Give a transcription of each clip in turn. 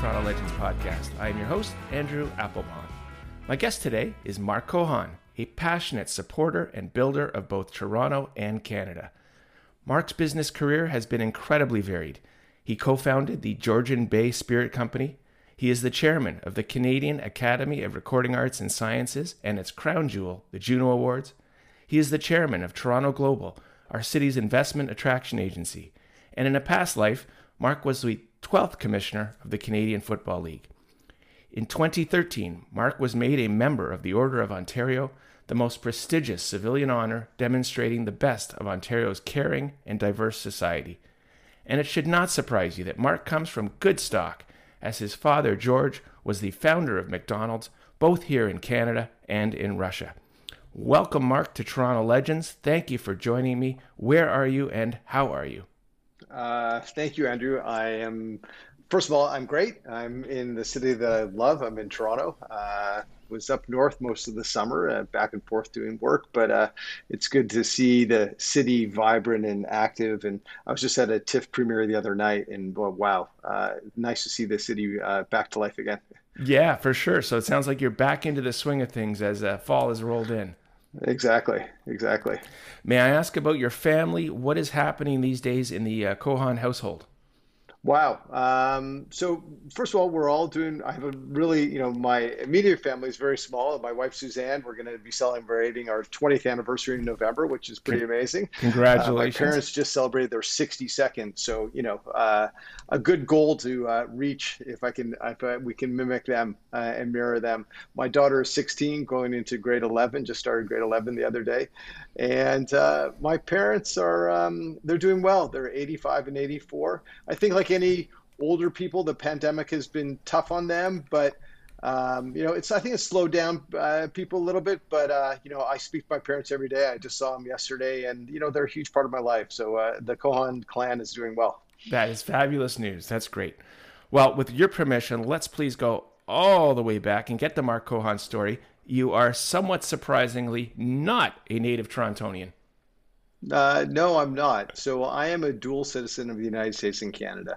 Toronto Legends podcast. I am your host, Andrew Applebaum. My guest today is Mark Cohon, a passionate supporter and builder of both Toronto and Canada. Mark's business career has been incredibly varied. He co founded the Georgian Bay Spirit Company. He is the chairman of the Canadian Academy of Recording Arts and Sciences and its crown jewel, the Juno Awards. He is the chairman of Toronto Global, our city's investment attraction agency. And in a past life, Mark was the 12th commissioner of the Canadian Football League. In 2013, Mark was made a member of the Order of Ontario, the most prestigious civilian honor demonstrating the best of Ontario's caring and diverse society. And it should not surprise you that Mark comes from good stock, as his father, George, was the founder of McDonald's, both here in Canada and in Russia. Welcome, Mark, to Toronto Legends. Thank you for joining me. Where are you and how are you? Uh, thank you, Andrew. I am, first of all, I'm great. I'm in the city that I love. I'm in Toronto. Uh, was up north most of the summer, uh, back and forth doing work, but uh, it's good to see the city vibrant and active. And I was just at a TIFF premiere the other night, and well, wow, uh, nice to see the city uh, back to life again. Yeah, for sure. So it sounds like you're back into the swing of things as fall has rolled in. Exactly, exactly. May I ask about your family? What is happening these days in the uh, Cohon household? Wow. Um, so first of all, we're all doing. I have a really, you know, my immediate family is very small. My wife Suzanne, we're going to be celebrating our 20th anniversary in November, which is pretty amazing. Congratulations! Uh, my parents just celebrated their 62nd, so you know, uh, a good goal to uh, reach if I can, if I, we can mimic them uh, and mirror them. My daughter is 16, going into grade 11. Just started grade 11 the other day, and uh, my parents are um, they're doing well. They're 85 and 84. I think like any older people, the pandemic has been tough on them, but um, you know, it's I think it's slowed down uh, people a little bit. But uh, you know, I speak to my parents every day. I just saw them yesterday, and you know, they're a huge part of my life. So uh, the Cohon clan is doing well. That is fabulous news. That's great. Well, with your permission, let's please go all the way back and get the Mark Cohon story. You are somewhat surprisingly not a native Torontonian. Uh, no, I'm not. So I am a dual citizen of the United States and Canada.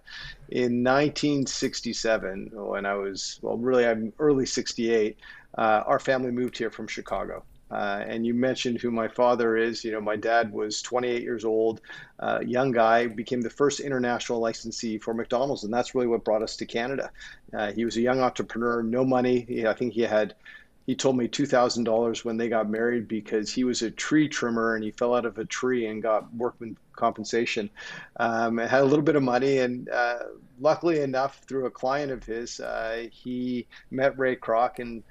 In 1967, when I was, well, really, I'm early 68, uh, our family moved here from Chicago. Uh, and you mentioned who my father is. You know, my dad was 28 years old, uh, young guy, became the first international licensee for McDonald's, and that's really what brought us to Canada. Uh, he was a young entrepreneur, no money. I think he had he told me $2,000 when they got married because he was a tree trimmer and he fell out of a tree and got workman compensation. Um, and had a little bit of money, and uh, luckily enough, through a client of his, uh, he met Ray Kroc and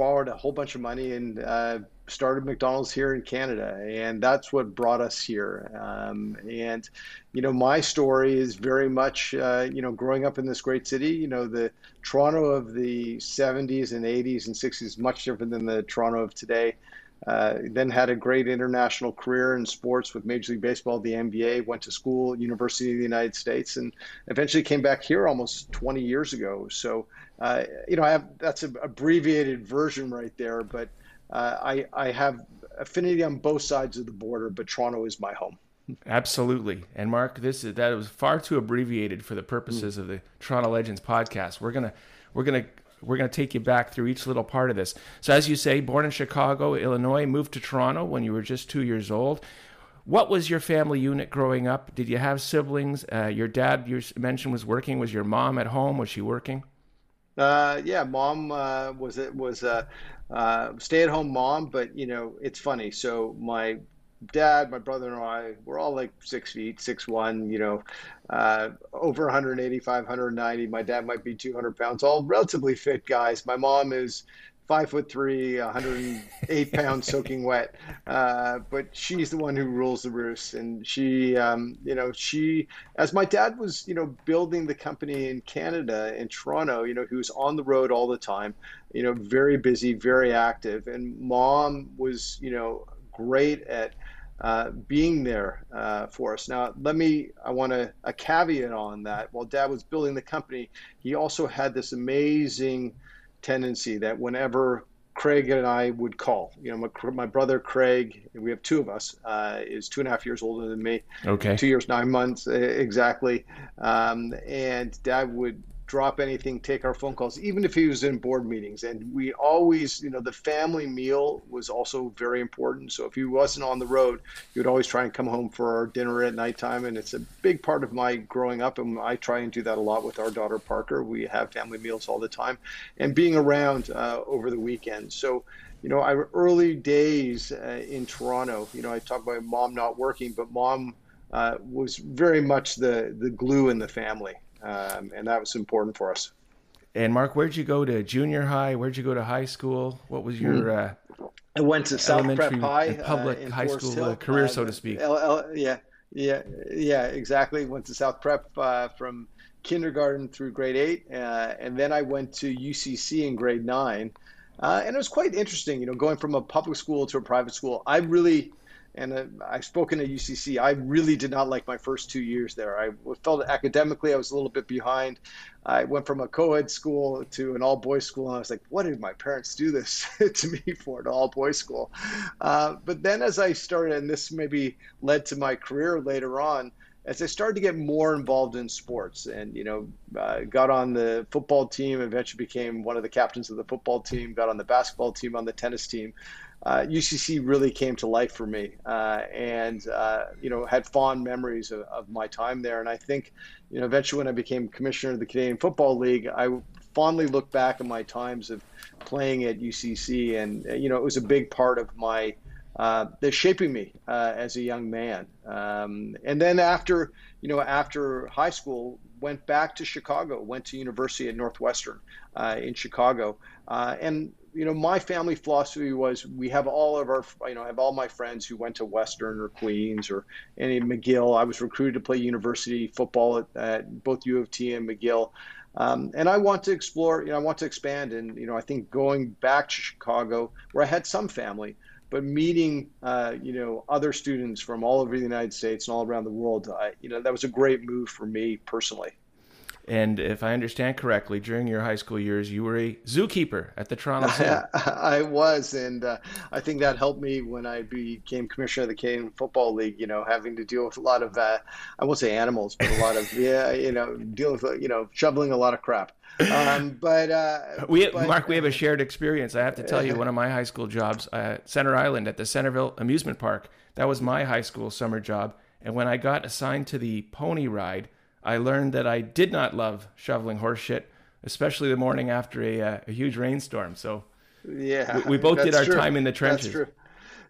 borrowed a whole bunch of money and uh, started McDonald's here in Canada, and that's what brought us here. Um, and you know, my story is very much uh, you know growing up in this great city. You know, the Toronto of the '70s and '80s and '60s is much different than the Toronto of today. Uh, then had a great international career in sports with Major League Baseball, the NBA. Went to school, University of the United States, and eventually came back here almost 20 years ago. So, uh, you know, I have that's an abbreviated version right there, but uh, I, I have affinity on both sides of the border, but Toronto is my home. Absolutely. And Mark, this is that was far too abbreviated for the purposes mm. of the Toronto Legends podcast. We're gonna we're gonna we're gonna take you back through each little part of this. So as you say, born in Chicago, Illinois, moved to Toronto when you were just two years old. What was your family unit growing up? Did you have siblings? Uh, your dad you mentioned was working. Was your mom at home? Was she working? Uh, yeah, mom uh, was it was uh, uh, stay-at-home mom, but you know it's funny. So my dad, my brother, and I, we're all like six feet, six one. You know, uh, over 185, 190. My dad might be 200 pounds, all relatively fit guys. My mom is five foot three, 108 pounds, soaking wet. Uh, but she's the one who rules the roost, and she, um, you know, she, as my dad was, you know, building the company in Canada in Toronto, you know, he was on the road all the time, you know, very busy, very active, and mom was, you know, great at. Uh, being there uh, for us. Now, let me, I want to, a caveat on that. While dad was building the company, he also had this amazing tendency that whenever Craig and I would call, you know, my, my brother Craig, we have two of us, uh, is two and a half years older than me. Okay. Two years, nine months exactly. Um, and dad would drop anything, take our phone calls, even if he was in board meetings. And we always, you know, the family meal was also very important. So if he wasn't on the road, he would always try and come home for our dinner at nighttime. And it's a big part of my growing up. And I try and do that a lot with our daughter Parker. We have family meals all the time and being around uh, over the weekend. So, you know, early days uh, in Toronto, you know, I talk about mom not working, but mom uh, was very much the, the glue in the family um, and that was important for us. And Mark, where'd you go to junior high? Where'd you go to high school? What was your mm-hmm. uh, I went to South Prep High, public uh, high Forest school uh, career, so to speak. L- L- yeah, yeah, yeah, exactly. Went to South Prep uh, from kindergarten through grade eight, uh, and then I went to UCC in grade nine, uh, and it was quite interesting. You know, going from a public school to a private school. I really and uh, I've spoken at UCC. I really did not like my first two years there. I felt academically I was a little bit behind. I went from a co-ed school to an all-boys school, and I was like, "What did my parents do this to me for an all-boys school?" Uh, but then, as I started, and this maybe led to my career later on, as I started to get more involved in sports, and you know, uh, got on the football team, eventually became one of the captains of the football team, got on the basketball team, on the tennis team uh, UCC really came to life for me, uh, and uh, you know had fond memories of, of, my time there. And I think, you know, eventually when I became commissioner of the Canadian Football League, I fondly look back at my times of playing at UCC, and you know it was a big part of my uh, the shaping me uh, as a young man. Um, and then after you know after high school, went back to Chicago, went to university at Northwestern uh, in Chicago, uh, and you know, my family philosophy was we have all of our, you know, I have all my friends who went to Western or Queens or any McGill. I was recruited to play university football at, at both U of T and McGill. Um, and I want to explore, you know, I want to expand. And, you know, I think going back to Chicago, where I had some family, but meeting, uh, you know, other students from all over the United States and all around the world, I, you know, that was a great move for me personally. And if I understand correctly, during your high school years, you were a zookeeper at the Toronto Zoo. I was, and uh, I think that helped me when I became commissioner of the Canadian Football League. You know, having to deal with a lot of, uh, I won't say animals, but a lot of, yeah, you know, deal with, you know, shoveling a lot of crap. Um, but uh, we, but, Mark, we have a shared experience. I have to tell you, one of my high school jobs, uh, Center Island at the Centerville Amusement Park. That was my high school summer job, and when I got assigned to the pony ride I learned that I did not love shoveling horse shit, especially the morning after a, uh, a huge rainstorm. So yeah, we, we both did our true. time in the trenches. That's true.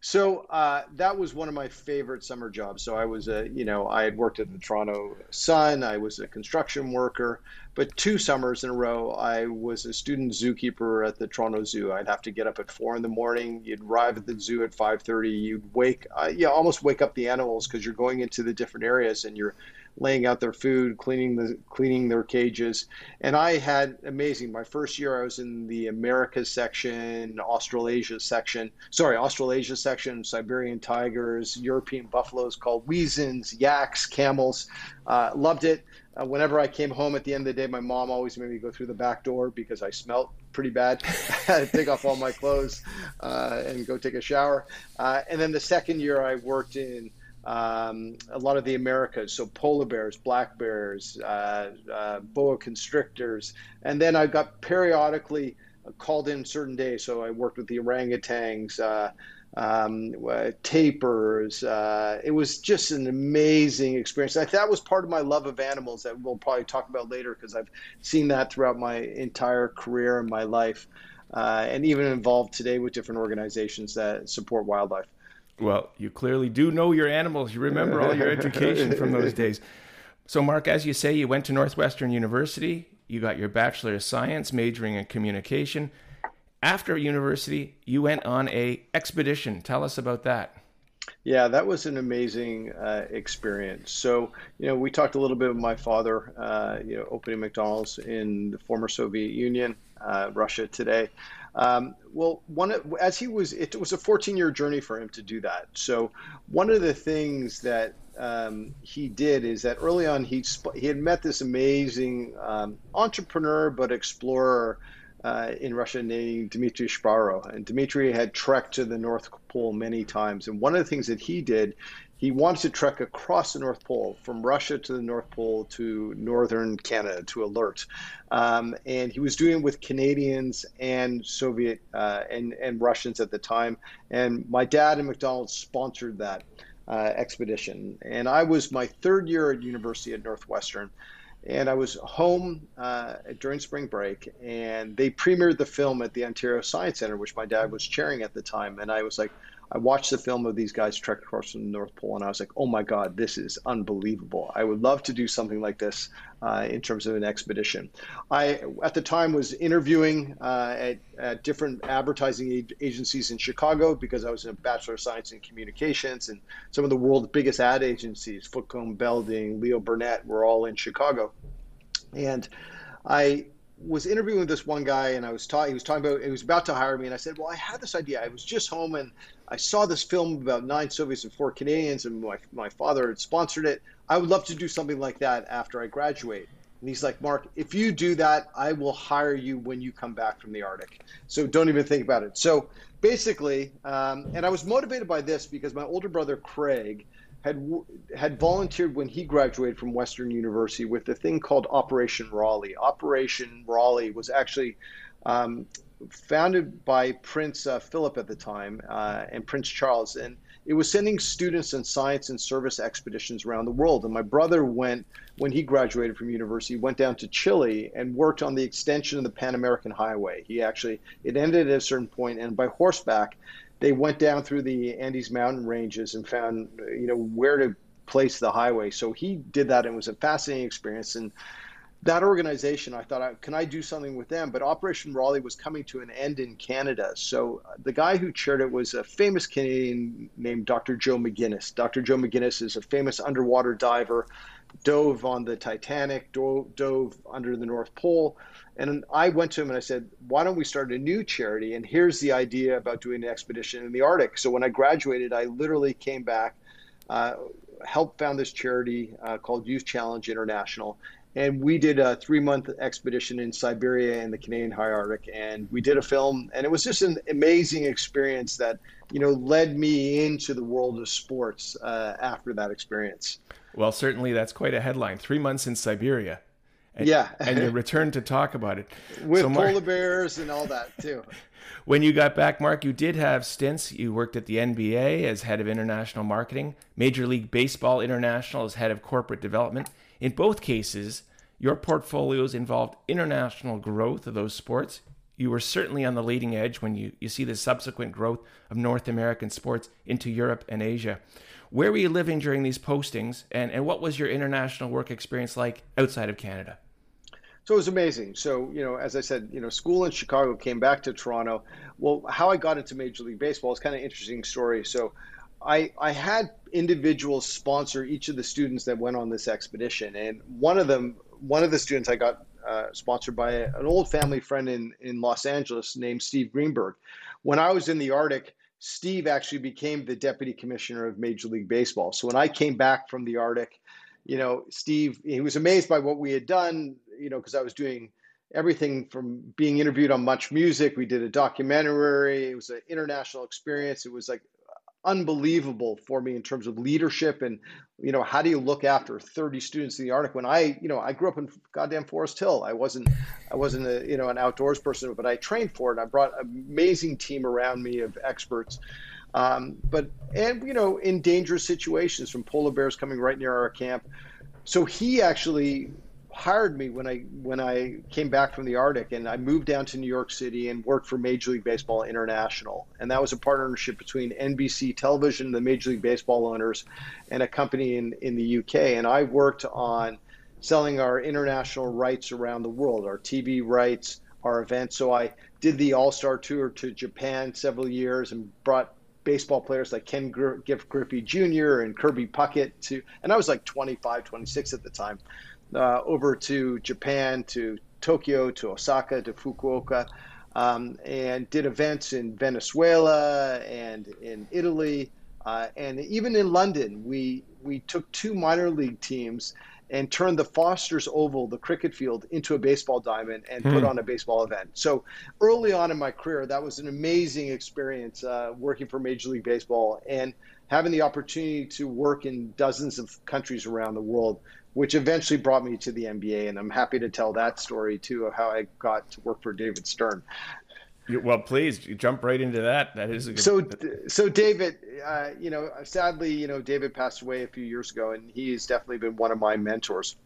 So uh, that was one of my favorite summer jobs. So I was a, you know, I had worked at the Toronto Sun. I was a construction worker, but two summers in a row, I was a student zookeeper at the Toronto Zoo. I'd have to get up at four in the morning. You'd arrive at the zoo at five thirty. You'd wake, uh, yeah, almost wake up the animals because you're going into the different areas and you're laying out their food, cleaning the cleaning their cages. And I had amazing. My first year, I was in the Americas section, Australasia section. Sorry, Australasia section, Siberian tigers, European buffaloes called wisents, yaks, camels. Uh, loved it. Uh, whenever I came home at the end of the day, my mom always made me go through the back door because I smelt pretty bad. Had to take off all my clothes uh, and go take a shower. Uh, and then the second year, I worked in um, a lot of the Americas, so polar bears, black bears, uh, uh, boa constrictors, and then I got periodically called in certain days. So I worked with the orangutans, uh, um, uh, tapirs. Uh, it was just an amazing experience. I, that was part of my love of animals that we'll probably talk about later because I've seen that throughout my entire career and my life, uh, and even involved today with different organizations that support wildlife. Well, you clearly do know your animals. You remember all your education from those days. So, Mark, as you say, you went to Northwestern University. You got your Bachelor of Science, majoring in communication. After university, you went on a expedition. Tell us about that. Yeah, that was an amazing uh, experience. So, you know, we talked a little bit with my father, uh, you know, opening McDonald's in the former Soviet Union, uh, Russia today. Um, well, one as he was, it was a 14 year journey for him to do that. So one of the things that um, he did is that early on he he had met this amazing um, entrepreneur but explorer uh, in Russia named Dmitry Shparo, and Dmitry had trekked to the North Pole many times. And one of the things that he did, he wanted to trek across the North Pole from Russia to the North Pole to northern Canada to alert. Um, and he was doing it with Canadians and Soviet uh, and, and Russians at the time. And my dad and McDonald sponsored that uh, expedition. And I was my third year at university at Northwestern. And I was home uh, during spring break, and they premiered the film at the Ontario Science Center, which my dad was chairing at the time. And I was like, I watched the film of these guys trek across the North Pole, and I was like, "Oh my God, this is unbelievable! I would love to do something like this uh, in terms of an expedition." I, at the time, was interviewing uh, at, at, different advertising agencies in Chicago because I was in a Bachelor of Science in Communications, and some of the world's biggest ad agencies, Whitcomb Belding, Leo Burnett, were all in Chicago, and I was interviewing this one guy and I was talking, he was talking about, he was about to hire me. And I said, well, I had this idea. I was just home and I saw this film about nine Soviets and four Canadians and my, my father had sponsored it. I would love to do something like that after I graduate. And he's like, Mark, if you do that, I will hire you when you come back from the Arctic. So don't even think about it. So basically, um, and I was motivated by this because my older brother, Craig, had had volunteered when he graduated from Western University with a thing called Operation Raleigh. Operation Raleigh was actually um, founded by Prince uh, Philip at the time uh, and Prince Charles, and it was sending students on science and service expeditions around the world. And my brother went when he graduated from university, went down to Chile and worked on the extension of the Pan American Highway. He actually it ended at a certain point, and by horseback they went down through the Andes mountain ranges and found, you know, where to place the highway. So he did that and it was a fascinating experience. And that organization, I thought, can I do something with them? But Operation Raleigh was coming to an end in Canada. So uh, the guy who chaired it was a famous Canadian named Dr. Joe MacInnis. Dr. Joe MacInnis is a famous underwater diver, dove on the Titanic, dove, dove under the North Pole. And I went to him and I said, why don't we start a new charity? And here's the idea about doing an expedition in the Arctic. So when I graduated, I literally came back, uh, helped found this charity uh, called Youth Challenge International. And we did a three month expedition in Siberia and the Canadian High Arctic. And we did a film. And it was just an amazing experience that, you know, led me into the world of sports uh, after that experience. Well, certainly that's quite a headline. Three months in Siberia. And, yeah. and you returned to talk about it. With so Mark, polar bears and all that, too. when you got back, Mark, you did have stints. You worked at the NBA as head of international marketing, Major League Baseball International as head of corporate development. In both cases, your portfolios involved international growth of those sports. You were certainly on the leading edge when you, you see the subsequent growth of North American sports into Europe and Asia. Where were you living during these postings, and, and what was your international work experience like outside of Canada? So it was amazing. So, you know, as I said, you know, school in Chicago came back to Toronto. Well, how I got into Major League Baseball is kind of interesting story. So I, I had individuals sponsor each of the students that went on this expedition. And one of them, one of the students I got uh, sponsored by an old family friend in, in Los Angeles named Steve Greenberg. When I was in the Arctic, Steve actually became the deputy commissioner of Major League Baseball. So when I came back from the Arctic, you know, Steve, he was amazed by what we had done, you know, because I was doing everything from being interviewed on Much Music. We did a documentary. It was an international experience. It was like unbelievable for me in terms of leadership and you know how do you look after 30 students in the arctic? When i you know i grew up in goddamn forest hill. I wasn't i wasn't a you know an outdoors person but i trained for it. I brought an amazing team around me of experts. Um, but and you know in dangerous situations from polar bears coming right near our camp. So he actually hired me when I when I came back from the Arctic, and I moved down to New York City and worked for Major League Baseball International, and that was a partnership between NBC Television, the Major League Baseball owners, and a company in in the UK. And I worked on selling our international rights around the world, our TV rights, our events. So I did the All Star Tour to Japan several years and brought baseball players like Ken Gift Griffey Jr. and Kirby Puckett to, and I was like 25, 26 at the time uh, over to Japan, to Tokyo, to Osaka, to Fukuoka, um, and did events in Venezuela and in Italy. Uh, and even in London, we we took two minor league teams and turned the Foster's Oval, the cricket field, into a baseball diamond and put hmm. on a baseball event. So early on in my career, that was an amazing experience uh, working for Major League Baseball and having the opportunity to work in dozens of countries around the world, which eventually brought me to the NBA. And I'm happy to tell that story too of how I got to work for David Stern. Well, please jump right into that. That is a good. So, so David, uh, you know, sadly, you know, David passed away a few years ago, and he's definitely been one of my mentors.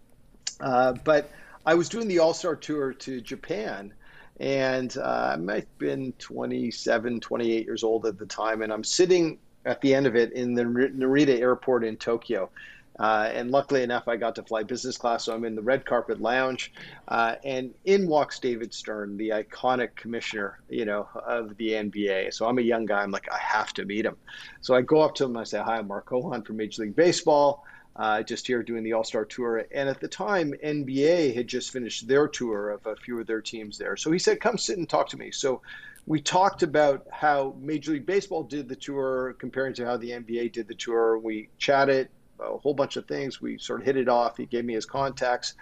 Uh, but I was doing the All Star Tour to Japan, and uh, I might have been 27, 28 years old at the time, and I'm sitting at the end of it in the Narita Airport in Tokyo, uh, and luckily enough, I got to fly business class, so I'm in the red carpet lounge, uh, and in walks David Stern, the iconic commissioner, you know, of the NBA. So I'm a young guy. I'm like, I have to meet him. So I go up to him. I say, Hi, I'm Mark Cohon from Major League Baseball. Uh, just here doing the All Star Tour. And at the time, NBA had just finished their tour of a few of their teams there. So he said, Come sit and talk to me. So we talked about how Major League Baseball did the tour comparing to how the NBA did the tour. We chatted a whole bunch of things. We sort of hit it off. He gave me his contacts.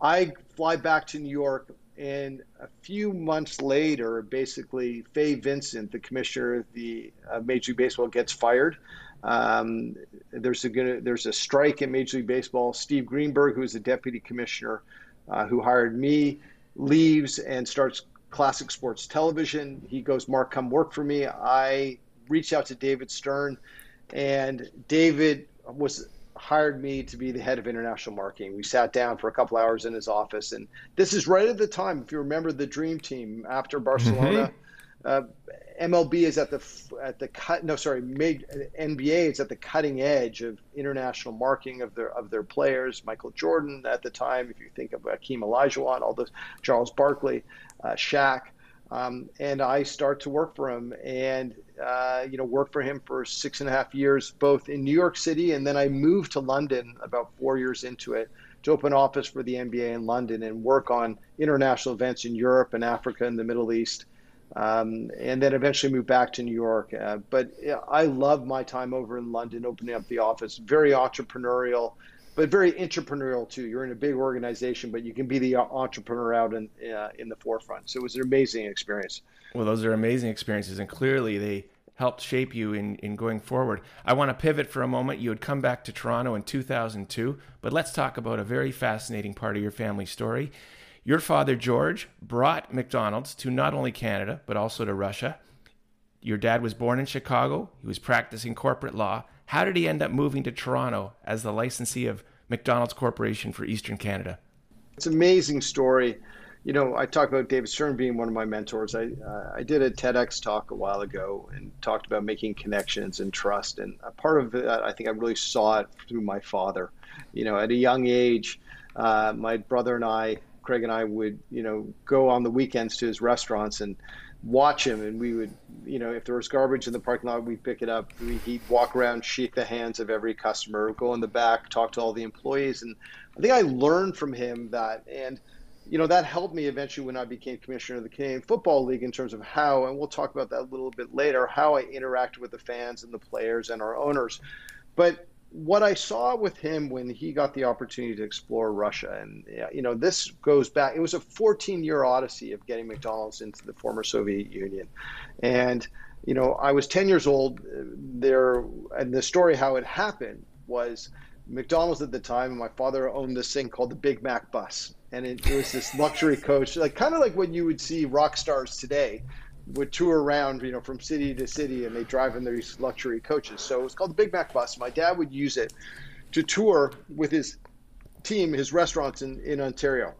I fly back to New York, and a few months later, basically, Fay Vincent, the commissioner of the uh, Major League Baseball, gets fired. Um, there's a there's a strike in Major League Baseball. Steve Greenberg, who is the deputy commissioner, uh, who hired me, leaves and starts Classic Sports Television. He goes, Mark, come work for me. I reached out to David Stern, and David was hired me to be the head of international marketing. We sat down for a couple hours in his office, and this is right at the time, if you remember the Dream Team after Barcelona. Mm-hmm. Uh, MLB is at the at the cut. No, sorry, made, NBA is at the cutting edge of international marketing of their of their players. Michael Jordan at the time, if you think of Akeem Olajuwon, all those Charles Barkley, uh, Shaq, um, and I start to work for him, and uh, you know, worked for him for six and a half years, both in New York City, and then I moved to London about four years into it to open office for the NBA in London and work on international events in Europe and Africa and the Middle East. Um, and then eventually moved back to New York. Uh, but I love my time over in London, opening up the office. Very entrepreneurial, but very entrepreneurial too. You're in a big organization, but you can be the entrepreneur out in uh, in the forefront. So it was an amazing experience. Well, those are amazing experiences, and clearly they helped shape you in, in going forward. I want to pivot for a moment. You had come back to Toronto in 2002, but let's talk about a very fascinating part of your family story. Your father, George, brought McDonald's to not only Canada, but also to Russia. Your dad was born in Chicago. He was practicing corporate law. How did he end up moving to Toronto as the licensee of McDonald's Corporation for Eastern Canada? It's an amazing story you know, I talk about David Stern being one of my mentors. I uh, I did a TEDx talk a while ago and talked about making connections and trust. And a part of that, I think I really saw it through my father. You know, at a young age, uh, my brother and I, Craig and I, would you know go on the weekends to his restaurants and watch him. And we would, you know, if there was garbage in the parking lot, we'd pick it up. He'd walk around, shake the hands of every customer, go in the back, talk to all the employees. And I think I learned from him that and you know that helped me eventually when I became commissioner of the Canadian Football League in terms of how, and we'll talk about that a little bit later, how I interacted with the fans and the players and our owners. But what I saw with him when he got the opportunity to explore Russia, and you know, this goes back. It was a 14-year odyssey of getting McDonald's into the former Soviet Union, and you know, I was 10 years old. Uh, there, and the story how it happened was McDonald's at the time. And my father owned this thing called the Big Mac bus, and it, it was this luxury coach, like kind of like what you would see rock stars today would tour around, you know, from city to city, and they drive in these luxury coaches. So it was called the Big Mac bus. My dad would use it to tour with his team, his restaurants in, in Ontario.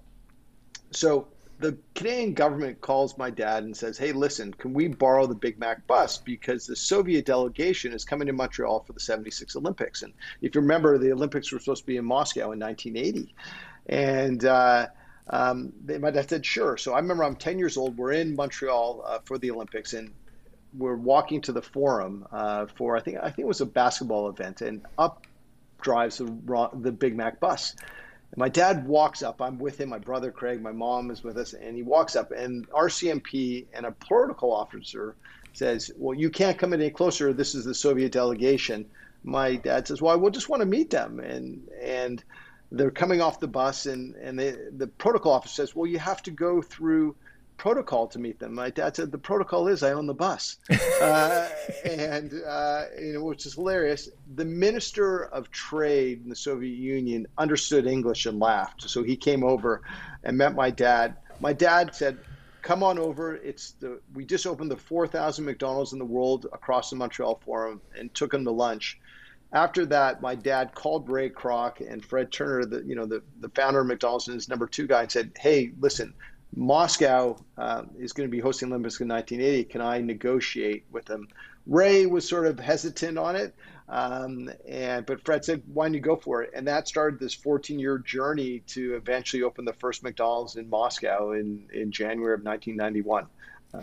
So the Canadian government calls my dad and says, "Hey, listen, can we borrow the Big Mac bus because the Soviet delegation is coming to Montreal for the '76 Olympics?" And if you remember, the Olympics were supposed to be in Moscow in 1980, and uh, um, they, my dad said, sure. So I remember I'm 10 years old. We're in Montreal uh, for the Olympics, and we're walking to the forum uh, for I think I think it was a basketball event, and up drives the, the Big Mac bus. And my dad walks up. I'm with him. My brother Craig, my mom is with us, and he walks up. And RCMP and a protocol officer says, "Well, you can't come any closer. This is the Soviet delegation." My dad says, "Well, I will just want to meet them." And and they're coming off the bus, and and they, the protocol officer says, "Well, you have to go through." protocol to meet them. My dad said the protocol is I own the bus, uh, and uh, you know, which is hilarious. The minister of trade in the Soviet Union understood English and laughed, so he came over and met my dad. My dad said, "Come on over. It's the we just opened the 4,000 McDonald's in the world across the Montreal Forum and took him to lunch." After that, my dad called Ray Kroc and Fred Turner, the you know the, the founder of McDonald's and his number two guy, and said, "Hey, listen, Moscow uh, is going to be hosting Olympics in 1980. Can I negotiate with them?" Ray was sort of hesitant on it, um, and but Fred said, "Why don't you go for it?" And that started this 14-year journey to eventually open the first McDonald's in Moscow in in January of 1991. Uh,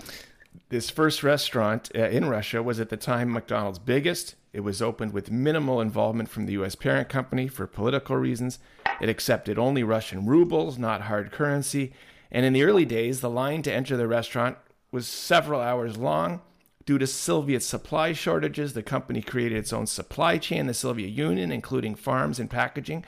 this first restaurant uh, in Russia was at the time McDonald's biggest. It was opened with minimal involvement from the U.S. parent company for political reasons. It accepted only Russian rubles, not hard currency. And in the early days, the line to enter the restaurant was several hours long. Due to Soviet supply shortages, the company created its own supply chain, the Soviet Union, including farms and packaging.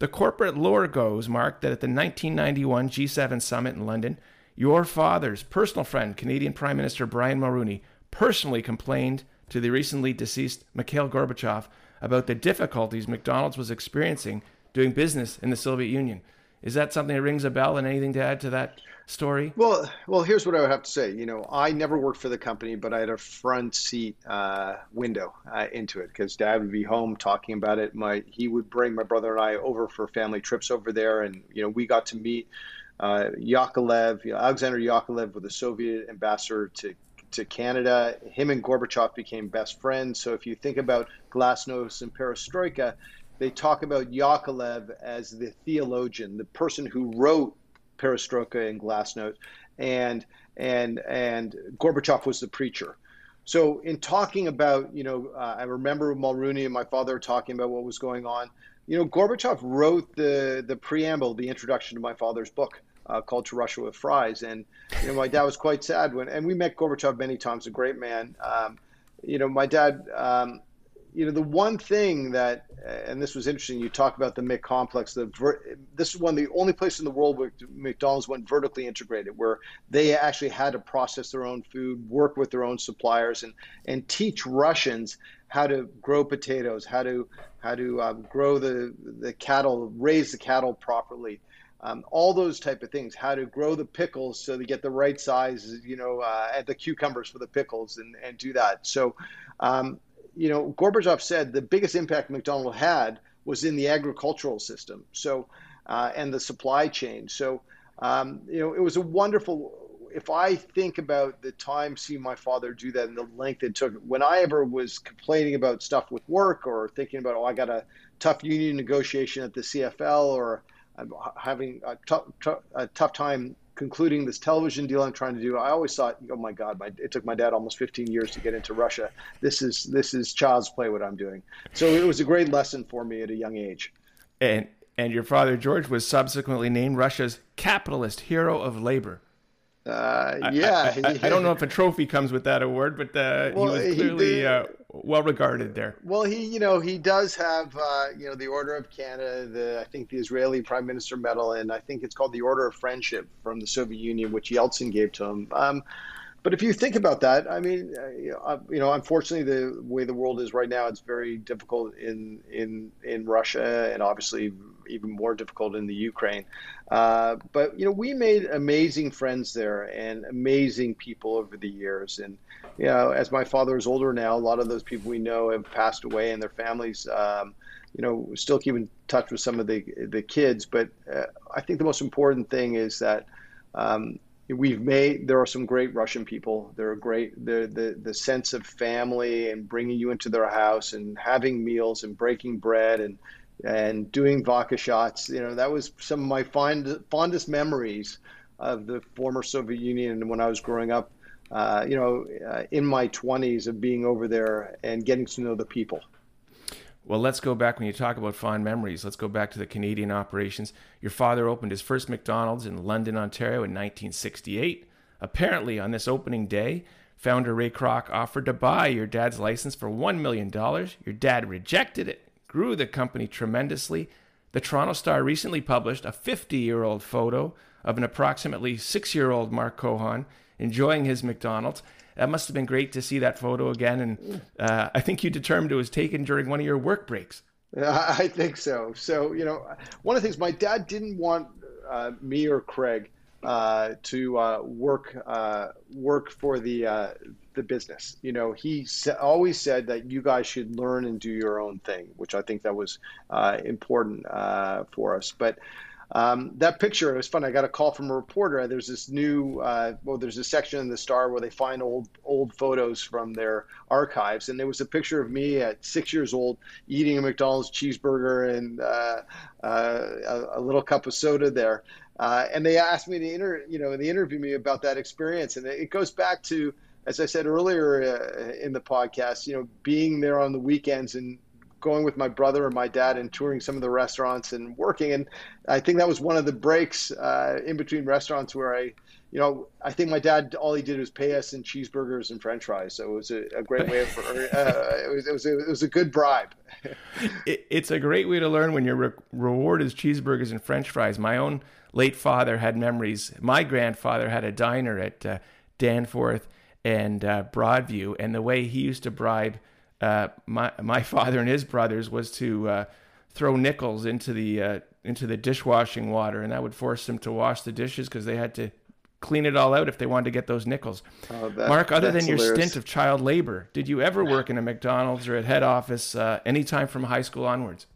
The corporate lore goes, Mark, that at the 1991 G7 summit in London, your father's personal friend, Canadian Prime Minister Brian Mulroney, personally complained to the recently deceased Mikhail Gorbachev about the difficulties McDonald's was experiencing doing business in the Soviet Union. Is that something that rings a bell and anything to add to that story? Well, well, here's what I would have to say. You know, I never worked for the company, but I had a front seat uh, window uh, into it because Dad would be home talking about it. My he would bring my brother and I over for family trips over there, and you know, we got to meet uh, you know, Alexander Yakovlev, was the Soviet ambassador to to Canada. Him and Gorbachev became best friends. So if you think about Glasnost and Perestroika, they talk about Yakovlev as the theologian, the person who wrote Perestroika and Glasnost, and and and Gorbachev was the preacher. So in talking about, you know, uh, I remember Mulroney and my father talking about what was going on. You know, Gorbachev wrote the the preamble, the introduction to my father's book uh, called To Russia with Fries. And, you know, my dad was quite sad when, and we met Gorbachev many times, a great man. Um, you know, my dad, um, you know, the one thing that, and this was interesting, you talk about the Mc complex. The ver- this is one of the only places in the world where McDonald's went vertically integrated, where they actually had to process their own food, work with their own suppliers, and and teach Russians how to grow potatoes, how to how to um, grow the the cattle, raise the cattle properly, um, all those type of things how to grow the pickles so they get the right size you know uh, and the cucumbers for the pickles and, and do that. So um, you know gorbachev said the biggest impact mcdonald had was in the agricultural system so uh, and the supply chain. So um, you know it was a wonderful if I think about the time seeing my father do that and the length it took, when I ever was complaining about stuff with work or thinking about, oh, I got a tough union negotiation at the CFL or I'm having a tough, a tough time concluding this television deal I'm trying to do. I always thought, oh my God, my, it took my dad almost 15 years to get into Russia. This is this is child's play what I'm doing. So it was a great lesson for me at a young age. And and your father George was subsequently named Russia's capitalist hero of labor. Uh, yeah, I, I, I, don't know if a trophy comes with that award, but uh, well, he was clearly he uh, well regarded there. Well, he, you know, he does have, uh, you know, the Order of Canada, the I think the Israeli Prime Minister medal, and I think it's called the Order of Friendship from the Soviet Union, which Yeltsin gave to him. Um, but if you think about that, I mean, uh, you know, unfortunately, the way the world is right now, it's very difficult in in in Russia, and obviously even more difficult in the Ukraine. Uh, but you know, we made amazing friends there and amazing people over the years. And you know, as my father is older now, a lot of those people we know have passed away, and their families. Um, you know, still keep in touch with some of the the kids, but uh, I think the most important thing is that um, we've made there are some great Russian people. They're great. The the the sense of family and bringing you into their house and having meals and breaking bread and and doing vodka shots. You know, that was some of my fond, fondest memories of the former Soviet Union when I was growing up. Uh, you know, uh, in my 20s of being over there and getting to know the people. Well, let's go back when you talk about fond memories. Let's go back to the Canadian operations. Your father opened his first McDonald's in London, Ontario in 1968. Apparently, on this opening day, founder Ray Kroc offered to buy your dad's license for $1 million. Your dad rejected it, grew the company tremendously, The Toronto Star recently published a 50 year old photo of an approximately six year old Mark Cohon enjoying his McDonald's. That must have been great to see that photo again. And uh, I think you determined it was taken during one of your work breaks. I think so. So, you know, one of the things my dad didn't want uh, me or Craig uh, to uh, work uh, work for the uh, the business. You know, he always said that you guys should learn and do your own thing, which I think that was uh, important for us. But um, that picture, it was fun. I got a call from a reporter. There's this new, uh, well, there's a section in the Star where they find old old photos from their archives, and there was a picture of me at six years old eating a McDonald's cheeseburger and uh, uh, a, a, little cup of soda there. Uh, and they asked me to inter, you know, they interviewed me about that experience, and it goes back to, as I said earlier uh, in the podcast, you know, being there on the weekends and going with my brother and my dad and touring some of the restaurants and working. And I think that was one of the breaks uh, in between restaurants where I, you know, I think my dad all he did was pay us in cheeseburgers and French fries. So it was a, a great way for uh, it was it was a, it was a good bribe. it, it's a great way to learn when your re- reward is cheeseburgers and French fries. My own late father had memories. My grandfather had a diner at uh, Danforth and uh, Broadview, and the way he used to bribe uh, my my father and his brothers was to uh, throw nickels into the uh, into the dishwashing water, and that would force them to wash the dishes because they had to clean it all out if they wanted to get those nickels. Oh, that, Mark, other than your stint of child labor, did you ever work in a McDonald's or at head office uh, anytime from high school onwards?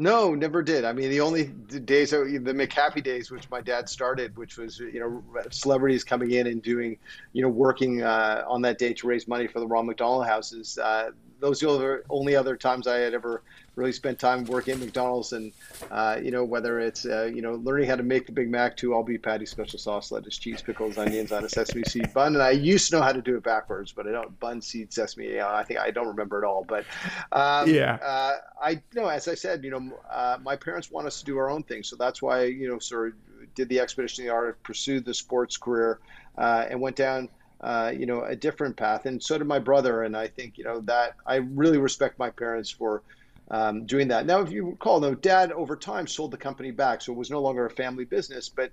No, never did. I mean, the only days, the McHappy days, which my dad started, which was you know celebrities coming in and doing, you know, working uh, on that day to raise money for the Ronald McDonald houses. Uh, those are the only other times I had ever really spent time working at McDonald's, and uh, you know whether it's uh, you know learning how to make the Big Mac to all beef patty, special sauce, lettuce, cheese, pickles, onions on a sesame seed bun, and I used to know how to do it backwards, but I don't bun seed sesame. I think I don't remember it all, but um, yeah, uh, I you know as I said, you know uh, my parents want us to do our own thing, so that's why you know sort of did the expedition of the art, pursued the sports career, uh, and went down uh, you know, a different path. And so did my brother. And I think, you know, that I really respect my parents for um, doing that. Now, if you recall, though, dad over time sold the company back. So it was no longer a family business. But,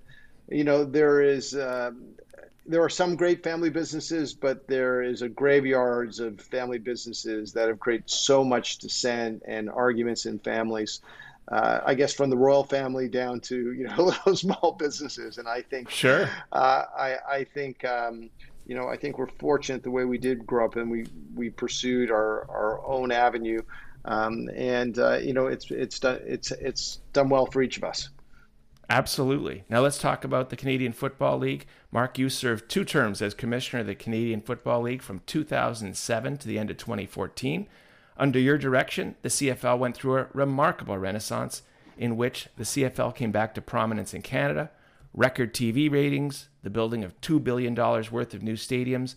you know, there is. Um, there are some great family businesses, but there is a graveyards of family businesses that have created so much dissent and arguments in families. Uh, I guess from the royal family down to you know little small businesses, and I think sure. Uh, I I think um, you know, I think we're fortunate the way we did grow up and we, we pursued our, our own avenue. Um, and, uh, you know, it's, it's, done, it's, it's done well for each of us. Absolutely. Now let's talk about the Canadian Football League. Mark, you served two terms as commissioner of the Canadian Football League from 2007 to the end of 2014. Under your direction, the CFL went through a remarkable renaissance in which the CFL came back to prominence in Canada, record TV ratings, the building of $2 billion worth of new stadiums,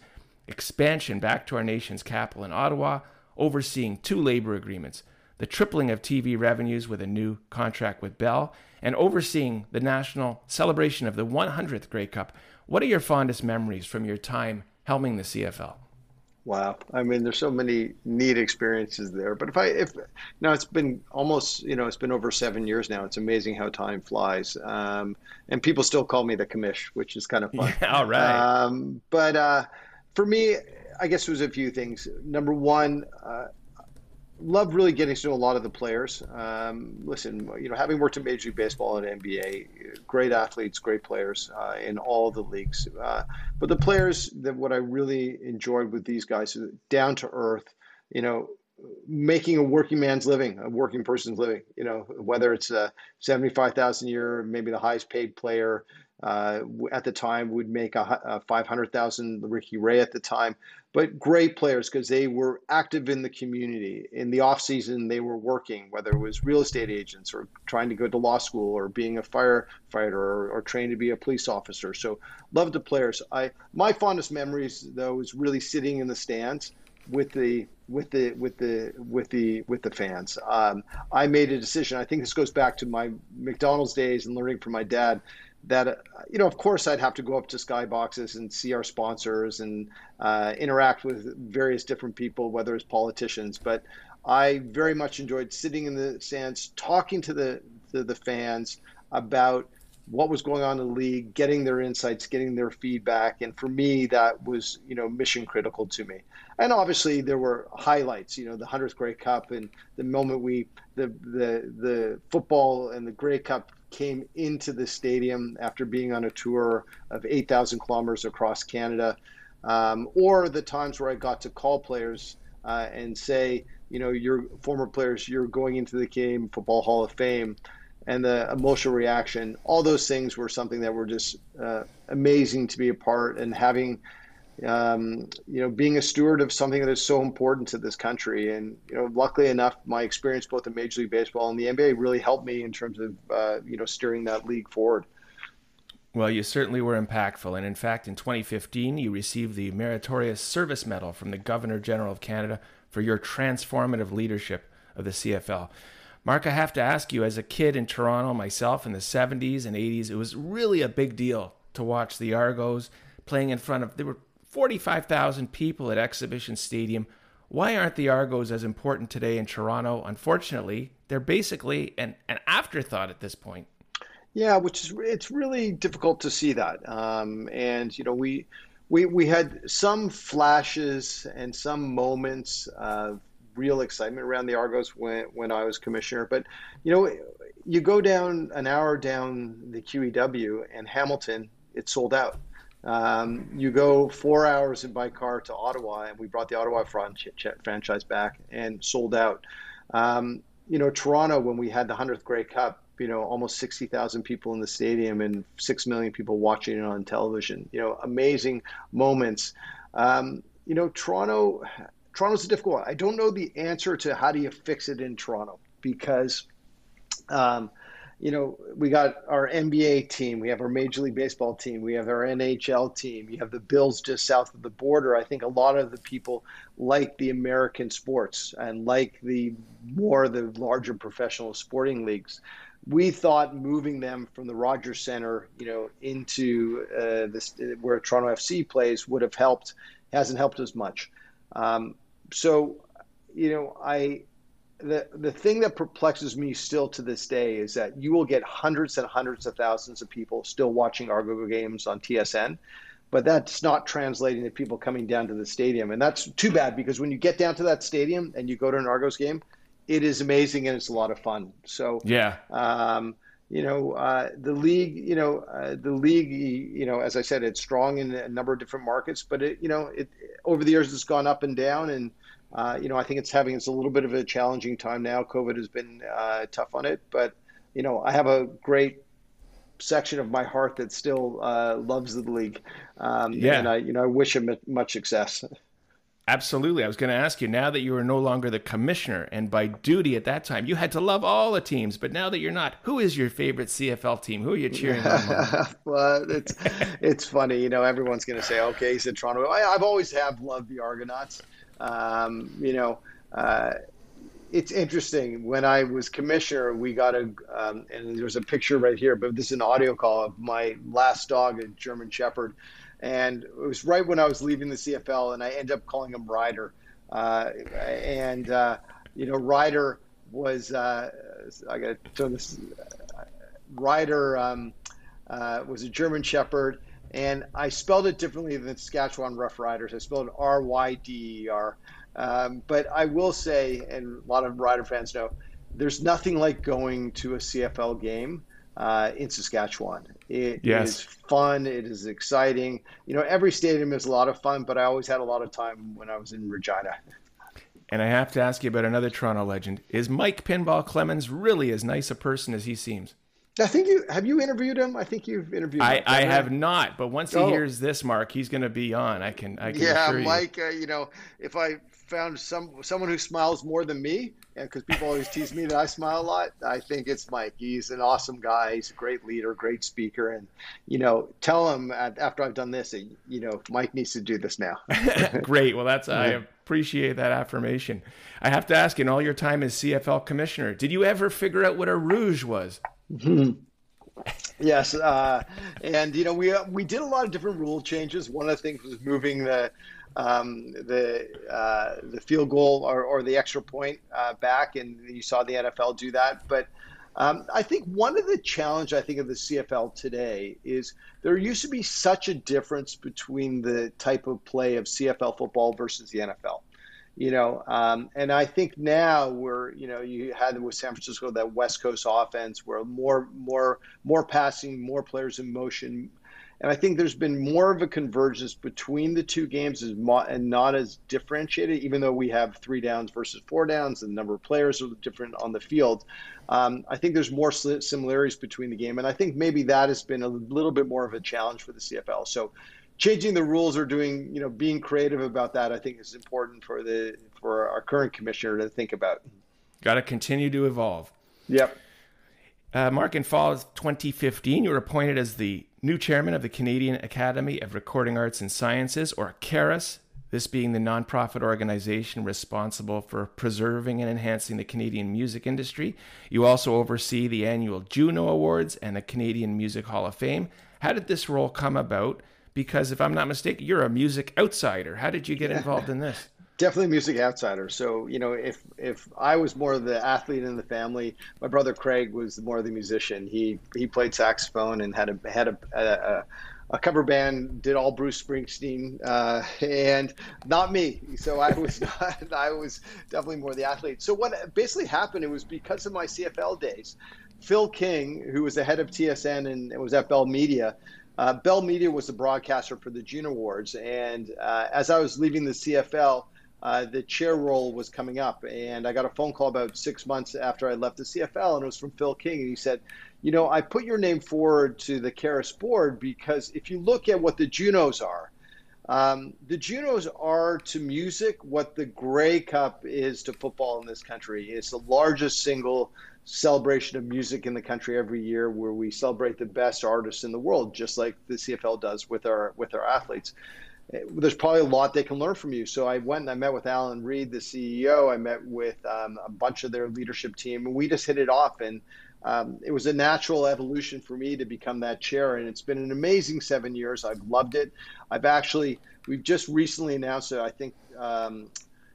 expansion back to our nation's capital in Ottawa, overseeing two labor agreements, the tripling of TV revenues with a new contract with Bell, and overseeing the national celebration of the 100th Grey Cup. What are your fondest memories from your time helming the CFL? Wow. I mean, there's so many neat experiences there. But if I, if now it's been almost, you know, it's been over seven years now. It's amazing how time flies. Um, and people still call me the commish, which is kind of fun. Yeah, all right. Um, but uh, for me, I guess it was a few things. Number one, uh, love really getting to know a lot of the players. Um, listen, you know, having worked in Major League Baseball and NBA, great athletes, great players uh, in all the leagues. Uh, but the players that what I really enjoyed with these guys, is down to earth, you know, making a working man's living, a working person's living. You know, whether it's a seventy-five thousand a year, maybe the highest paid player uh, at the time would make a, a five hundred thousand. Ricky Ray at the time, but great players because they were active in the community. In the off season, they were working, whether it was real estate agents or trying to go to law school or being a firefighter or, or trained to be a police officer. So love the players. I my fondest memories though is really sitting in the stands with the with the with the with the with the fans. Um, I made a decision. I think this goes back to my McDonald's days and learning from my dad that uh, you know of course i'd have to go up to skyboxes and see our sponsors and uh, interact with various different people whether it's politicians but I very much enjoyed sitting in the stands, talking to the to the fans about what was going on in the league, getting their insights, getting their feedback, and for me, that was you know mission critical to me. And obviously, there were highlights. You know, the hundredth Grey Cup and the moment we the the the football and the Grey Cup came into the stadium after being on a tour of 8,000 kilometers across Canada, um, or the times where I got to call players uh, and say, you know, your former players, you're going into the game Football Hall of Fame and the emotional reaction, all those things were something that were just uh, amazing to be a part and having, um, you know, being a steward of something that is so important to this country. And, you know, luckily enough, my experience both in Major League Baseball and the NBA really helped me in terms of, uh, you know, steering that league forward. Well, you certainly were impactful. And in fact, in 2015, you received the Meritorious Service Medal from the Governor General of Canada for your transformative leadership of the CFL. Mark, I have to ask you, as a kid in Toronto myself in the 70s and 80s, it was really a big deal to watch the Argos playing in front of, there were 45,000 people at Exhibition Stadium. Why aren't the Argos as important today in Toronto? Unfortunately, they're basically an, an afterthought at this point. Yeah, which is it's really difficult to see that. Um, and you know, we we we had some flashes and some moments of real excitement around the Argos when when I was commissioner. But you know, you go down an hour down the QEW and Hamilton, it's sold out. Um, you go four hours in by car to Ottawa, and we brought the Ottawa franchise back and sold out. Um, you know, Toronto when we had the hundredth Grey Cup, you know, almost sixty thousand people in the stadium and six million people watching it on television. You know, amazing moments. Um, you know, Toronto Toronto's a difficult one. I don't know the answer to how do you fix it in Toronto because, um, you know, we got our NBA team, we have our Major League Baseball team, we have our NHL team, you have the Bills just south of the border. I think a lot of the people like the American sports and like the more the larger professional sporting leagues. We thought moving them from the Rogers Center, you know, into uh, this where Toronto FC plays would have helped. Hasn't helped as much. Um, so, you know, I the the thing that perplexes me still to this day is that you will get hundreds and hundreds of thousands of people still watching Argo games on TSN, but that's not translating to people coming down to the stadium, and that's too bad because when you get down to that stadium and you go to an Argos game, it is amazing and it's a lot of fun. So yeah. Um, you know, uh, the league, you know, uh, the league, you know, as I said, it's strong in a number of different markets, but it, you know, it over the years it's gone up and down, and uh, you know, I think it's having it's a little bit of a challenging time now. COVID has been uh, tough on it, but you know, I have a great section of my heart that still uh, loves the league, um, yeah. and I, you know, I wish him much success. Absolutely. I was going to ask you now that you are no longer the commissioner, and by duty at that time, you had to love all the teams. But now that you're not, who is your favorite CFL team? Who are you cheering on? well, it's it's funny. You know, everyone's going to say, "Okay, he's in Toronto." I, have always have loved the Argonauts. Um, you know, uh, it's interesting. When I was commissioner, we got a, um, and there's a picture right here, but this is an audio call of my last dog, a German Shepherd and it was right when I was leaving the CFL, and I ended up calling him Ryder. Uh, and uh, you know, Ryder was uh, I got to turn this. Ryder um, uh, was a German Shepherd, and I spelled it differently than Saskatchewan Roughriders. I spelled R Y D E R. Um, but I will say, and a lot of rider fans know, there's nothing like going to a CFL game uh, in Saskatchewan. It yes. is fun. It is exciting. You know, every stadium is a lot of fun, but I always had a lot of time when I was in Regina. And I have to ask you about another Toronto legend. Is Mike Pinball Clemens really as nice a person as he seems? I think you have you interviewed him. I think you've interviewed. I, I have not, but once he oh. hears this, Mark, he's going to be on. I can. I can. Yeah, Mike. You. Uh, you know, if I found some someone who smiles more than me, and because people always tease me that I smile a lot. I think it's Mike. He's an awesome guy. He's a great leader, great speaker, and you know, tell him after I've done this, you know, Mike needs to do this now. great. Well, that's I appreciate that affirmation. I have to ask, in all your time as CFL commissioner, did you ever figure out what a rouge was? Yes, uh, and you know we uh, we did a lot of different rule changes. One of the things was moving the um, the uh, the field goal or, or the extra point uh, back, and you saw the NFL do that. But um, I think one of the challenge I think of the CFL today is there used to be such a difference between the type of play of CFL football versus the NFL you know, um, and I think now we're, you know, you had with San Francisco that West Coast offense where more, more, more passing, more players in motion, and I think there's been more of a convergence between the two games and not as differentiated, even though we have three downs versus four downs, and the number of players are different on the field. Um, I think there's more similarities between the game, and I think maybe that has been a little bit more of a challenge for the CFL. So changing the rules or doing, you know, being creative about that, I think is important for the for our current commissioner to think about. Got to continue to evolve. Yep. Uh, Mark, in fall of 2015, you were appointed as the new chairman of the Canadian Academy of Recording Arts and Sciences, or CARAS, this being the nonprofit organization responsible for preserving and enhancing the Canadian music industry. You also oversee the annual Juno Awards and the Canadian Music Hall of Fame. How did this role come about? Because if I'm not mistaken, you're a music outsider. How did you get involved in this? Definitely music outsider. So you know, if if I was more of the athlete in the family, my brother Craig was more of the musician. He he played saxophone and had a had a, a, a cover band, did all Bruce Springsteen, uh, and not me. So I was not, I was definitely more the athlete. So what basically happened? It was because of my CFL days. Phil King, who was the head of TSN and was at Bell Media, uh, Bell Media was the broadcaster for the Juno Awards, and uh, as I was leaving the CFL, uh, the chair role was coming up, and I got a phone call about six months after I left the CFL, and it was from Phil King, and he said, "You know, I put your name forward to the CARAS board because if you look at what the Junos are." Um, the Junos are to music what the Grey Cup is to football in this country. It's the largest single celebration of music in the country every year where we celebrate the best artists in the world just like the CFL does with our with our athletes. There's probably a lot they can learn from you. So I went and I met with Allan Reid the CEO I met with um, a bunch of their leadership team and we just hit it off. And um, it was a natural evolution for me to become that chair and it's been an amazing seven years. I've loved it. I've actually we've just recently announced it I think um,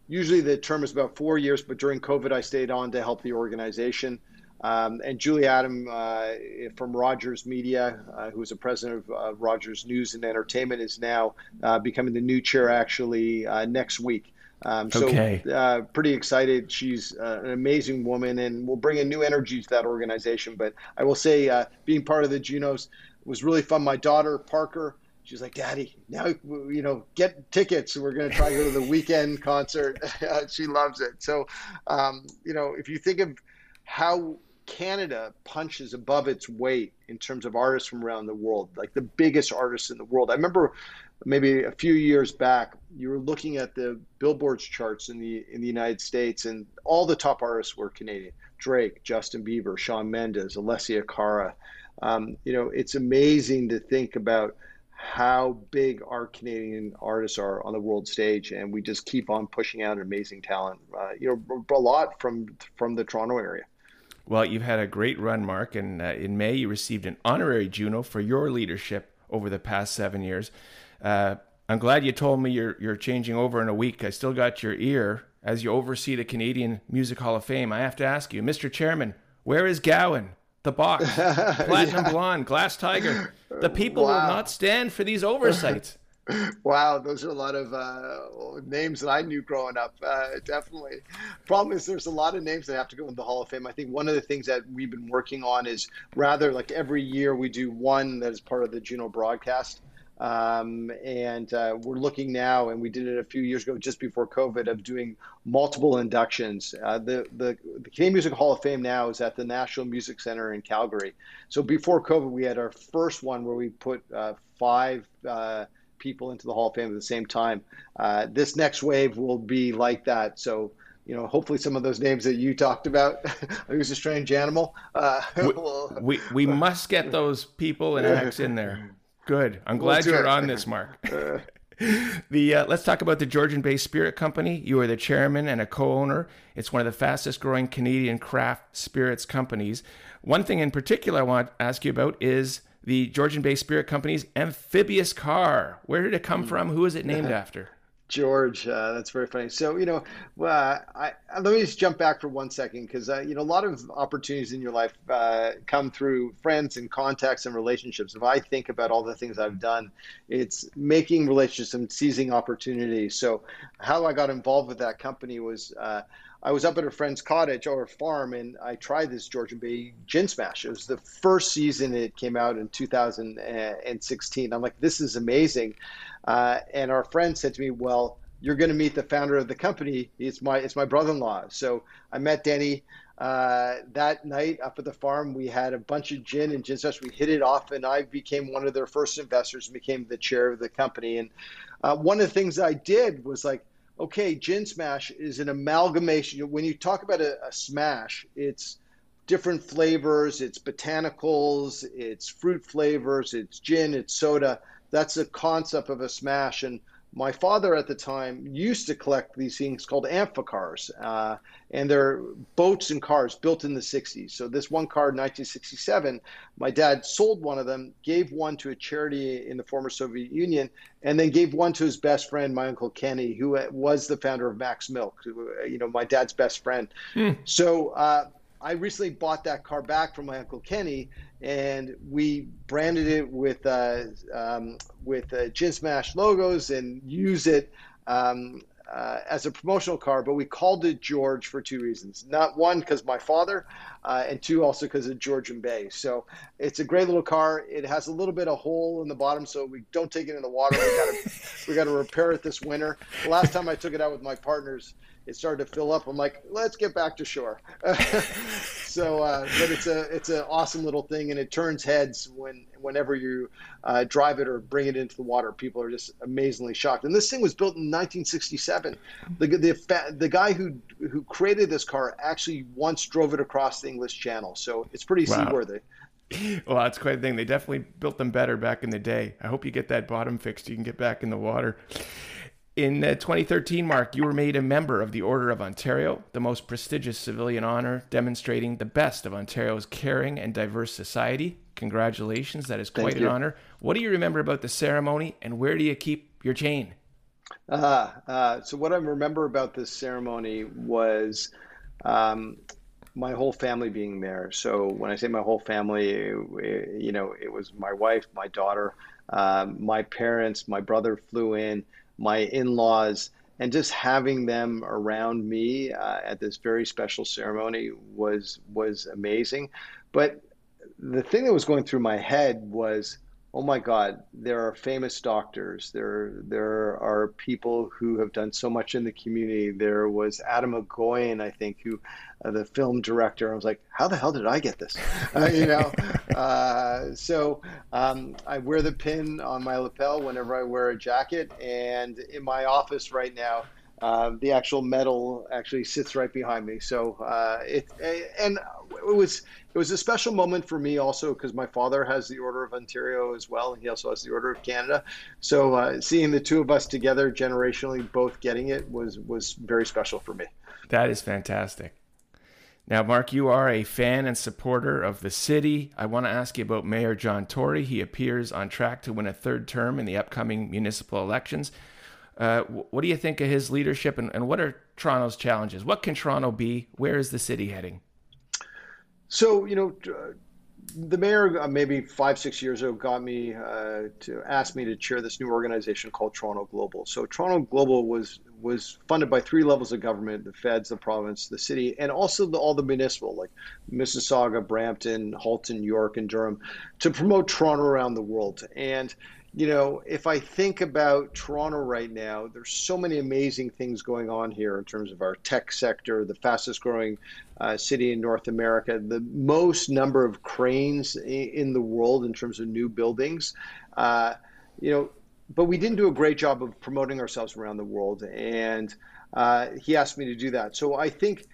usually the term is about four years, but during COVID, I stayed on to help the organization. Um, and Julie Adam uh, from Rogers Media, uh, who is a president of uh, Rogers News and Entertainment, is now uh, becoming the new chair actually uh, next week. Um, so okay. Uh, pretty excited. She's an amazing woman and will bring a new energy to that organization. But I will say, being part of the Junos was really fun. My daughter Parker she's like, Daddy, now you know, get tickets. We're going to try to go to the weekend concert. she loves it. So, um, you know, if you think of how Canada punches above its weight in terms of artists from around the world, like the biggest artists in the world. I remember maybe a few years back, you were looking at the Billboard's charts in the in the United States, and all the top artists were Canadian: Drake, Justin Bieber, Shawn Mendes, Alessia Cara. Um, you know, it's amazing to think about how big our Canadian artists are on the world stage, and we just keep on pushing out amazing talent. Uh, you know, a lot from from the Toronto area. Well, you've had a great run, Mark, and uh, in May you received an honorary Juno for your leadership over the past seven years. Uh, I'm glad you told me you're you're changing over in a week. I still got your ear as you oversee the Canadian Music Hall of Fame. I have to ask you, Mr. Chairman, where is Gowan? The box, platinum yeah. blonde, glass tiger. The people wow. will not stand for these oversights. wow, those are a lot of uh, names that I knew growing up. Uh, definitely. Problem is, there's a lot of names that have to go in the Hall of Fame. I think one of the things that we've been working on is rather like every year we do one that is part of the Juno broadcast. Um, and uh, we're looking now, and we did it a few years ago, just before COVID, of doing multiple inductions. Uh, the, the, the Canadian Music Hall of Fame now is at the National Music Center in Calgary. So before COVID, we had our first one where we put uh, five uh, people into the Hall of Fame at the same time. Uh, this next wave will be like that. So you know, hopefully some of those names that you talked about. Who's a strange animal? Uh, we, we, we must get those people and acts in there. Good. I'm glad you're on this, Mark. the uh, let's talk about the Georgian Bay Spirit Company. You are the chairman and a co-owner. It's one of the fastest growing Canadian craft spirits companies. One thing in particular I want to ask you about is the Georgian Bay Spirit Company's amphibious car. Where did it come from? Who is it named after? George, uh, that's very funny. So, you know, uh, I, let me just jump back for one second because, uh, you know, a lot of opportunities in your life uh, come through friends and contacts and relationships. If I think about all the things I've done, it's making relationships and seizing opportunities. So, how I got involved with that company was uh, I was up at a friend's cottage or farm, and I tried this Georgian Bay Gin Smash. It was the first season it came out in 2016. I'm like, this is amazing. Uh, and our friend said to me, well, you're going to meet the founder of the company. It's my it's my brother-in-law. So I met Danny uh, that night up at the farm. We had a bunch of gin and gin smash. We hit it off, and I became one of their first investors and became the chair of the company. And uh, one of the things I did was like okay, gin smash is an amalgamation. When you talk about a, a smash, it's different flavors, it's botanicals, it's fruit flavors, it's gin, it's soda. That's the concept of a smash. And my father at the time used to collect these things called amphicars, uh, and they're boats and cars built in the 60s. So this one car in 1967, my dad sold one of them, gave one to a charity in the former Soviet Union, and then gave one to his best friend, my uncle Kenny, who was the founder of Mac's Milk, you know, my dad's best friend. Mm. So uh, I recently bought that car back from my uncle Kenny, and we branded it with uh, um, with uh, Gin Smash logos and use it um, uh, as a promotional car. But we called it George for two reasons: not one because my father, uh, and two also because of Georgian Bay. So it's a great little car. It has a little bit of hole in the bottom, so we don't take it in the water. We got to repair it this winter. The last time I took it out with my partners it started to fill up. I'm like, let's get back to shore. so, uh, but it's a it's an awesome little thing, and it turns heads when whenever you uh, drive it or bring it into the water. People are just amazingly shocked. And this thing was built in 1967. The the the guy who who created this car actually once drove it across the English Channel, so it's pretty wow. seaworthy. Well, that's quite a thing. They definitely built them better back in the day. I hope you get that bottom fixed. You can get back in the water. In uh, 2013, Mark, you were made a member of the Order of Ontario, the most prestigious civilian honor demonstrating the best of Ontario's caring and diverse society. Congratulations, that is quite an honor. What do you remember about the ceremony, and where do you keep your chain? Uh, uh, so, what I remember about this ceremony was um, my whole family being there. So, when I say my whole family, it, you know, it was my wife, my daughter, um, my parents, my brother flew in my in-laws and just having them around me uh, at this very special ceremony was was amazing. But the thing that was going through my head was oh my God, there are famous doctors. There, there are people who have done so much in the community. There was Atom Egoyan, I think, who, uh, the film director. I was like, how the hell did I get this? Uh, you know, uh, so um, I wear the pin on my lapel whenever I wear a jacket, and in my office right now. Uh, the actual medal actually sits right behind me. So uh, it and it was it was a special moment for me also because my father has the Order of Ontario as well, and he also has the Order of Canada. So uh, seeing the two of us together, generationally, both getting it was was very special for me. That is fantastic. Now, Mark, you are a fan and supporter of the city. I want to ask you about Mayor John Tory. He appears on track to win a third term in the upcoming municipal elections. Uh, what do you think of his leadership, and, and what are Toronto's challenges? What can Toronto be? Where is the city heading? So, you know, the mayor uh, maybe five, six years ago got me uh, to ask me to chair this new organization called Toronto Global. So, Toronto Global was was funded by three levels of government: the feds, the province, the city, and also the, all the municipal, like Mississauga, Brampton, Halton, York, and Durham, to promote Toronto around the world. And you know, if I think about Toronto right now, there's so many amazing things going on here in terms of our tech sector, the fastest growing uh, city in North America, the most number of cranes in the world in terms of new buildings. Uh, you know, but we didn't do a great job of promoting ourselves around the world, and uh, he asked me to do that. So I think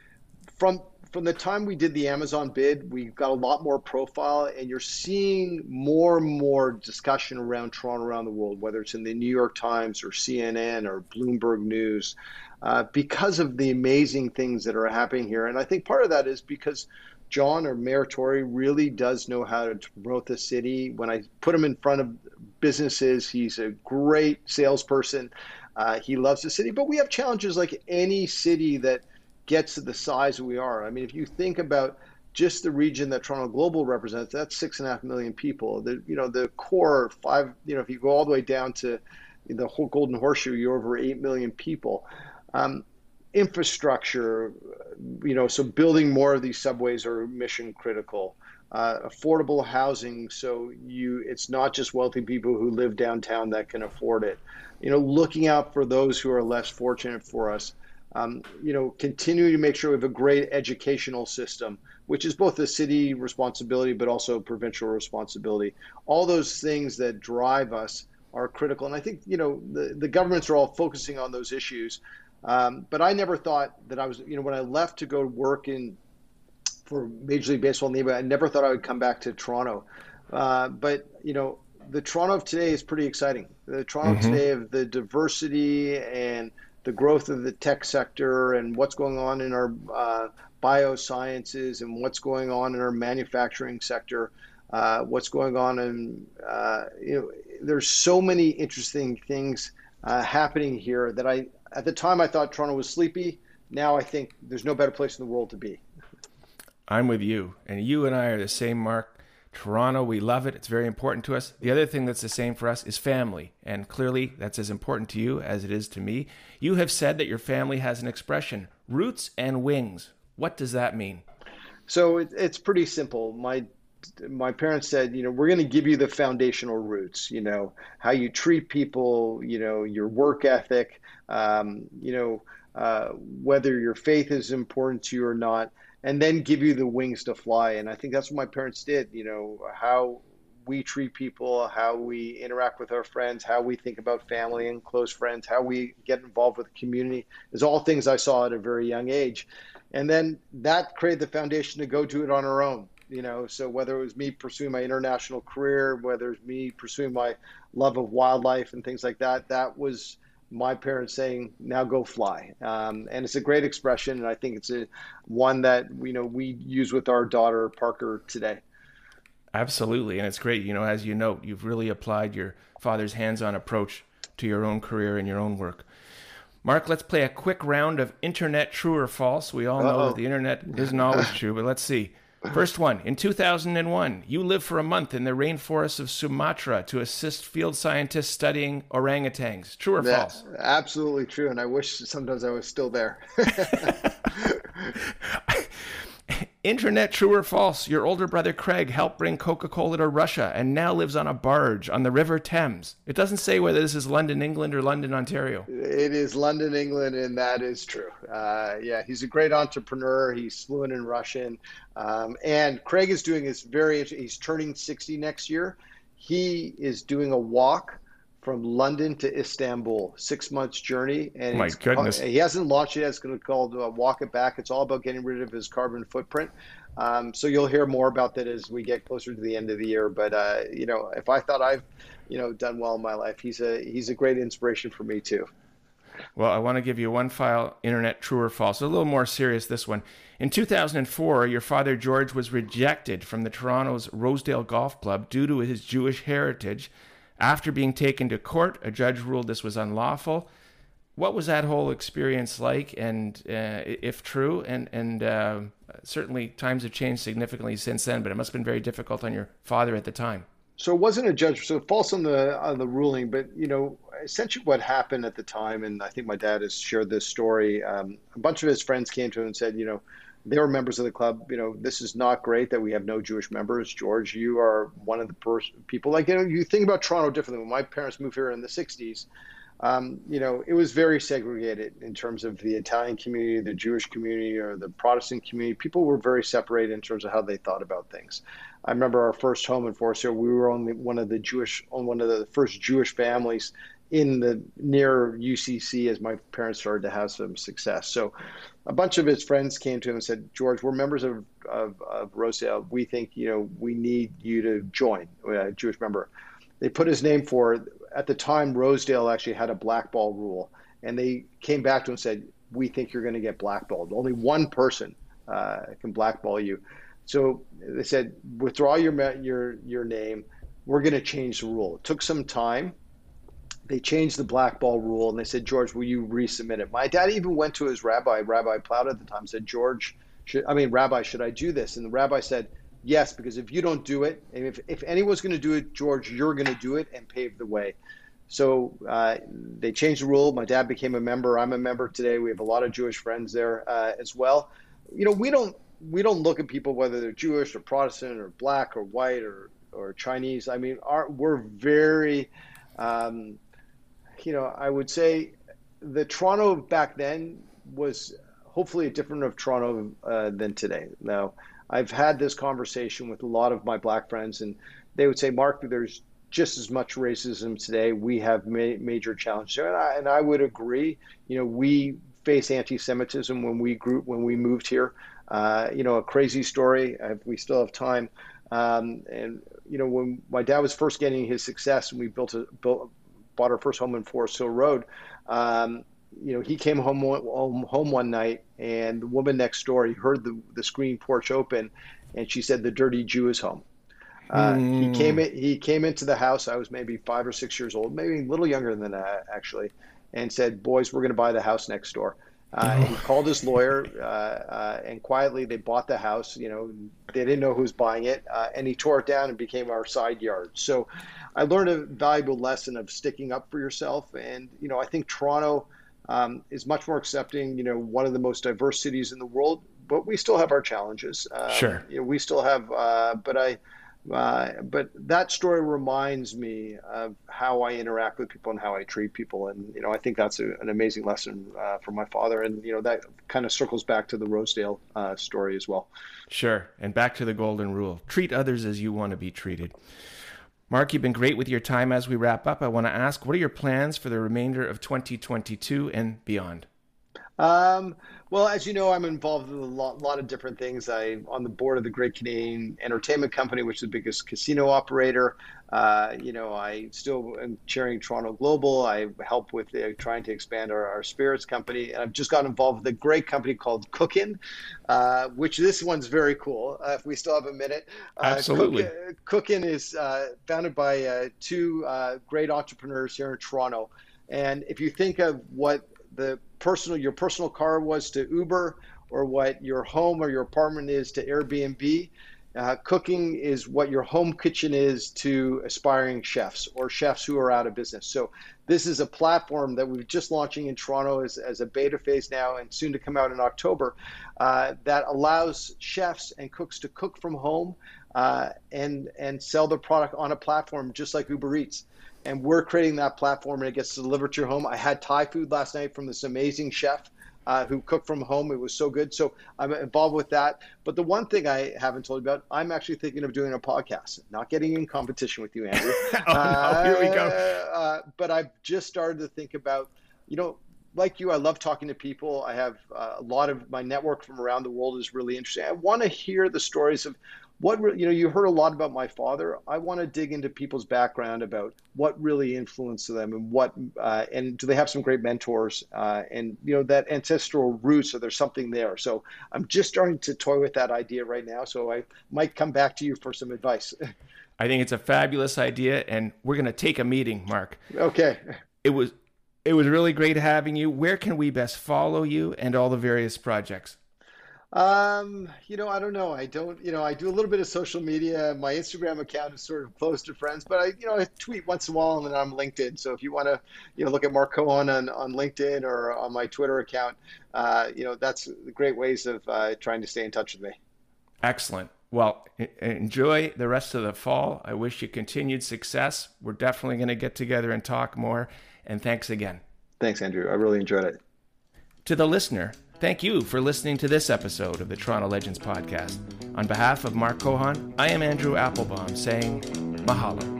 from from the time we did the Amazon bid, we got a lot more profile, and you're seeing more and more discussion around Toronto around the world, whether it's in the New York Times or CNN or Bloomberg News, uh, because of the amazing things that are happening here. And I think part of that is because John or Mayor Tory really does know how to promote the city. When I put him in front of businesses, he's a great salesperson. Uh, he loves the city, but we have challenges like any city that gets to the size we are. I mean, if you think about just the region that Toronto Global represents, that's six and a half million people. The you know the core five. You know, if you go all the way down to the whole Golden Horseshoe, you're over eight million people. Um, infrastructure, you know, so building more of these subways are mission critical. Uh, affordable housing, so you it's not just wealthy people who live downtown that can afford it. You know, looking out for those who are less fortunate for us um, you know, continuing to make sure we have a great educational system, which is both a city responsibility but also provincial responsibility. All those things that drive us are critical, and I think you know the the governments are all focusing on those issues. Um, but I never thought that I was, you know, when I left to go work in for Major League Baseball in the I never thought I would come back to Toronto. Uh, but you know, the Toronto of today is pretty exciting. The Toronto mm-hmm. today of the diversity and the growth of the tech sector and what's going on in our uh, biosciences and what's going on in our manufacturing sector, uh, what's going on in, uh, you know, there's so many interesting things uh, happening here that I, at the time I thought Toronto was sleepy. Now I think there's no better place in the world to be. I'm with you. And you and I are the same, Mark. Toronto, we love it. It's very important to us. The other thing that's the same for us is family. And clearly, that's as important to you as it is to me. You have said that your family has an expression roots and wings. What does that mean? So it's pretty simple. My my parents said, you know, we're going to give you the foundational roots, you know, how you treat people, you know, your work ethic, um, you know, uh, whether your faith is important to you or not and then give you the wings to fly. And I think that's what my parents did. You know how we treat people, how we interact with our friends, how we think about family and close friends, how we get involved with the community is all things I saw at a very young age. And then that created the foundation to go do it on our own. You know, so whether it was me pursuing my international career, whether it's me pursuing my love of wildlife and things like that, that was my parents saying, "Now go fly," um, and it's a great expression, and I think it's a one that you know we use with our daughter Parker today. Absolutely, and it's great. You know, as you note, you've really applied your father's hands-on approach to your own career and your own work. Mark, let's play a quick round of internet true or false. We all know Uh-oh. that the internet isn't always true, but let's see. First one, in 2001, you lived for a month in the rainforests of Sumatra to assist field scientists studying orangutans. True or false? Absolutely true, and I wish sometimes I was still there. Internet true or false? Your older brother Craig helped bring Coca Cola to Russia and now lives on a barge on the River Thames. It doesn't say whether this is London, England, or London, Ontario. It is London, England, and that is true. Uh, yeah, he's a great entrepreneur. He's fluent in Russian. Um, and Craig is doing this very, he's turning 60 next year. He is doing a walk from London to Istanbul, six months journey, and my goodness, he hasn't launched it. It's going to call uh, Walk It Back. It's all about getting rid of his carbon footprint. Um, so you'll hear more about that as we get closer to the end of the year. But uh, you know, if I thought I've you know done well in my life, he's a he's a great inspiration for me too. Well, I want to give you one file internet true or false. A little more serious this one. In 2004, your father George was rejected from the Toronto's Rosedale Golf Club due to his Jewish heritage after being taken to court, a judge ruled this was unlawful. What was that whole experience like, and uh, if true? And and uh, certainly times have changed significantly since then, but it must have been very difficult on your father at the time. So it wasn't a judge. So false on the on the ruling, but you know, essentially what happened at the time, and I think my dad has shared this story. Um, a bunch of his friends came to him and said, you know, they were members of the club. You know, this is not great that we have no Jewish members. George, you are one of the pers- people. Like you know, you think about Toronto differently. When my parents moved here in the '60s, um, you know, it was very segregated in terms of the Italian community, the Jewish community, or the Protestant community. People were very separated in terms of how they thought about things. I remember our first home in Forest Hill. We were only one of the Jewish, on one of the first Jewish families in the near UCC as my parents started to have some success. So a bunch of his friends came to him and said, George, we're members of, of, of Rosedale. We think, you know, we need you to join, a Jewish member. They put his name for, At the time, Rosedale actually had a blackball rule. And they came back to him and said, we think you're going to get blackballed. Only one person uh, can blackball you. So they said, withdraw your, your, your name. We're going to change the rule. It took some time they changed the blackball rule and they said, George, will you resubmit it? My dad even went to his rabbi, Rabbi Plaut at the time, said, George, should, I mean, Rabbi, should I do this? And the rabbi said, yes, because if you don't do it, and if, if anyone's going to do it, George, you're going to do it and pave the way. So uh, they changed the rule. My dad became a member. I'm a member today. We have a lot of Jewish friends there uh, as well. You know, we don't we don't look at people whether they're Jewish or Protestant or black or white or or Chinese. I mean, our, we're very um, you know, I would say the Toronto back then was hopefully a different of Toronto uh, than today. Now, I've had this conversation with a lot of my black friends, and they would say, Mark, there's just as much racism today. We have ma- major challenges, and I, and I would agree. You know, we face anti-Semitism when we grew when we moved here. Uh, you know, a crazy story. If we still have time. Um, and you know, when my dad was first getting his success, and we built a built bought our first home in Forest Hill Road. Um, you know, he came home, home home one night, and the woman next door, he heard the the screen porch open, and she said, "The dirty Jew is home." Uh, mm. He hmm. came in, he came into the house. I was maybe five or six years old, maybe a little younger than that actually, and said, "Boys, we're going to buy the house next door." Uh, he called his lawyer, uh, uh, and quietly they bought the house. You know, they didn't know who was buying it, uh, and he tore it down and became our side yard. So, I learned a valuable lesson of sticking up for yourself. And you know, I think Toronto um, is much more accepting. You know, one of the most diverse cities in the world, but we still have our challenges. Um, sure, you know, we still have. Uh, but I uh, but that story reminds me of how I interact with people and how I treat people, and you know I think that's a, an amazing lesson uh, from my father, and you know that kind of circles back to the Rosedale uh, story as well. Sure, and back to the golden rule: treat others as you want to be treated. Mark, you've been great with your time. As we wrap up, I want to ask, what are your plans for the remainder of 2022 and beyond? Um, well, as you know, I'm involved in a lot, lot, of different things. I'm on the board of the Great Canadian Entertainment Company, which is the biggest casino operator. Uh, you know, I still am chairing Toronto Global. I help with uh, trying to expand our, our, spirits company. And I've just got involved with a great company called Cookin, uh, which this one's very cool. Uh, if we still have a minute. Uh, Absolutely. Cookin is uh, founded by two great entrepreneurs here in Toronto. And if you think of what the personal your personal car was to Uber or what your home or your apartment is to Airbnb. Uh, Cookin is what your home kitchen is to aspiring chefs or chefs who are out of business. So this is a platform that we're just launching in Toronto as, as a beta phase now and soon to come out in October uh, that allows chefs and cooks to cook from home uh, and and sell their product on a platform just like Uber Eats and we're creating that platform and it gets delivered to your home. I had Thai food last night from this amazing chef uh, who cooked from home. It was so good. So I'm involved with that. But the one thing I haven't told you about, I'm actually thinking of doing a podcast, not getting in competition with you, Andrew. oh, no, here we go. Uh, uh, but I've just started to think about, you know, like you, I love talking to people. I have uh, a lot of my network from around the world is really interesting. I want to hear the stories of what you know you heard a lot about my father. I want to dig into people's background about what really influenced them and what uh, and do they have some great mentors uh, and you know that ancestral roots or there's something there. So i'm just starting to toy with that idea right now. So i might come back to you for some advice. I think it's a fabulous idea and we're going to take a meeting mark. Okay. It was it was really great having you. Where can we best follow you and all the various projects um, you know, I don't know. I don't, you know, I do a little bit of social media. My Instagram account is sort of close to friends, but I, you know, I tweet once in a while and then I'm LinkedIn. So if you want to, you know, look at Mark Cohon on, on LinkedIn or on my Twitter account, uh, you know, that's great ways of uh, trying to stay in touch with me. Excellent. Well, enjoy the rest of the fall. I wish you continued success. We're definitely going to get together and talk more. And thanks again. Thanks, Andrew. I really enjoyed it. To the listener, Thank you for listening to this episode of the Toronto Legends Podcast. On behalf of Mark Cohon, I am Andrew Applebaum saying mahalo.